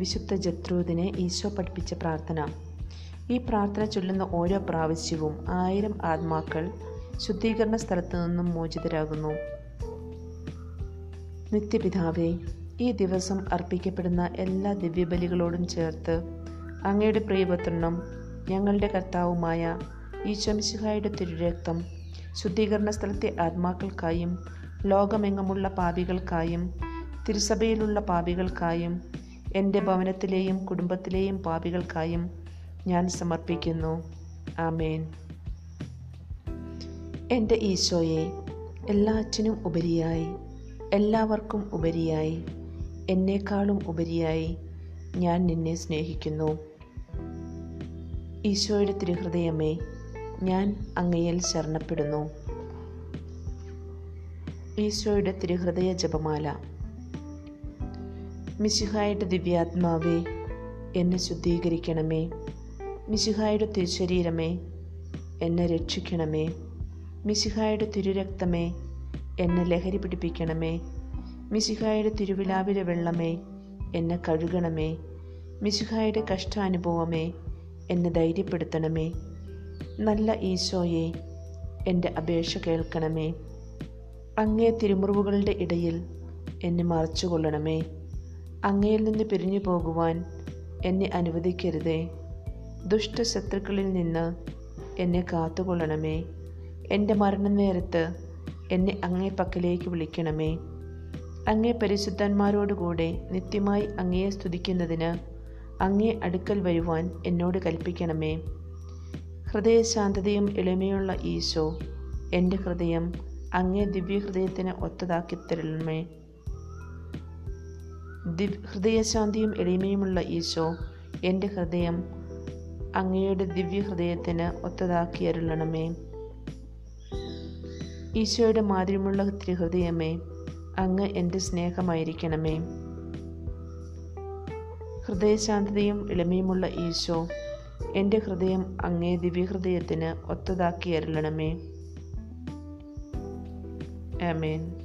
വിശുദ്ധ ജത്രൂദിനെ ഈശോ പഠിപ്പിച്ച പ്രാർത്ഥന. ഈ പ്രാർത്ഥന ചൊല്ലുന്ന ഓരോ പ്രാവശ്യവും ആയിരം ആത്മാക്കൾ ശുദ്ധീകരണ സ്ഥലത്തു നിന്നും മോചിതരാകുന്നു. നിത്യപിതാവേ ഈ ദിവസം അർപ്പിക്കപ്പെടുന്ന എല്ലാ ദിവ്യബലികളോടും ചേർത്ത് അങ്ങയുടെ പ്രിയപത്രണം ഞങ്ങളുടെ കർത്താവുമായ ഈശോമിശിഹായുടെ തിരുരക്തം ശുദ്ധീകരണ സ്ഥലത്തെ ആത്മാക്കൾക്കായും ലോകമെങ്ങുമുള്ള പാപികൾക്കായും തിരുസഭയിലുള്ള പാപികൾക്കായും എന്റെ ഭവനത്തിലെയും കുടുംബത്തിലെയും പാപികൾക്കായും ഞാൻ സമർപ്പിക്കുന്നു. ആമേൻ. എന്റെ ഈശോയെ എല്ലാറ്റിനും ഉപരിയായി എല്ലാവർക്കും ഉപരിയായി എന്നേക്കാളും ഉപരിയായി ഞാൻ നിന്നെ സ്നേഹിക്കുന്നു. ഈശോയുടെ തിരുഹൃദയമേ ഞാൻ അങ്ങയിൽ ശരണപ്പെടുന്നു. ഈശോയുടെ തിരുഹൃദയ ജപമാല മിശിഹായുടെ ദിവ്യാത്മാവേ എന്നെ ശുദ്ധീകരിക്കണമേ. മിശിഹായുടെ തിരുശരീരമേ എന്നെ രക്ഷിക്കണമേ. മിശിഹായുടെ തിരുരക്തമേ എന്നെ ലഹരി പിടിപ്പിക്കണമേ. മിശിഹായുടെ തിരുവിലാവിലെ വെള്ളമേ എന്നെ കഴുകണമേ. മിശിഹായുടെ കഷ്ടാനുഭവമേ എന്നെ ധൈര്യപ്പെടുത്തണമേ. നല്ല ഈശോയെ എന്റെ അപേക്ഷ കേൾക്കണമേ. അങ്ങേ തിരുമുറിവുകളുടെ ഇടയിൽ എന്നെ മറച്ചുകൊള്ളണമേ. അങ്ങയിൽ നിന്ന് പിരിഞ്ഞു പോകുവാൻ എന്നെ അനുവദിക്കരുതേ. ദുഷ്ടശത്രുക്കളിൽ നിന്ന് എന്നെ കാത്തുകൊള്ളണമേ. എന്റെ മരണനേരത്ത് എന്നെ അങ്ങേ പക്കലേക്ക് വിളിക്കണമേ. അങ്ങേ പരിശുദ്ധന്മാരോടുകൂടെ നിത്യമായി അങ്ങയെ സ്തുതിക്കുന്നതിന് അങ്ങേ അടുക്കൽ വരുവാൻ എന്നോട് കൽപ്പിക്കണമേ. ഹൃദയശാന്തതയും എളിമയുള്ള ഈശോ എന്റെ ഹൃദയം അങ്ങേ ദിവ്യഹൃദയത്തിന് ഒത്തതാക്കി തരണമേ. ദിവ്യ ഹൃദയശാന്തിയും എളിമയുമുള്ള ഈശോ എന്റെ ഹൃദയം അങ്ങയുടെ ദിവ്യഹൃദയത്തിന് ഒത്തതാക്കി അരുളണമേ. ഈശോയുടെ മാതിരിമുള്ള തിരുഹൃദയമേ അങ്ങ് എന്റെ സ്നേഹമായിരിക്കണമേ. ഹൃദയശാന്തതയും എളിമയുമുള്ള ഈശോ എന്റെ ഹൃദയം അങ്ങേ ദിവ്യഹൃദയത്തിന് ഒത്തതാക്കി അരുളണമേ. ആമേൻ.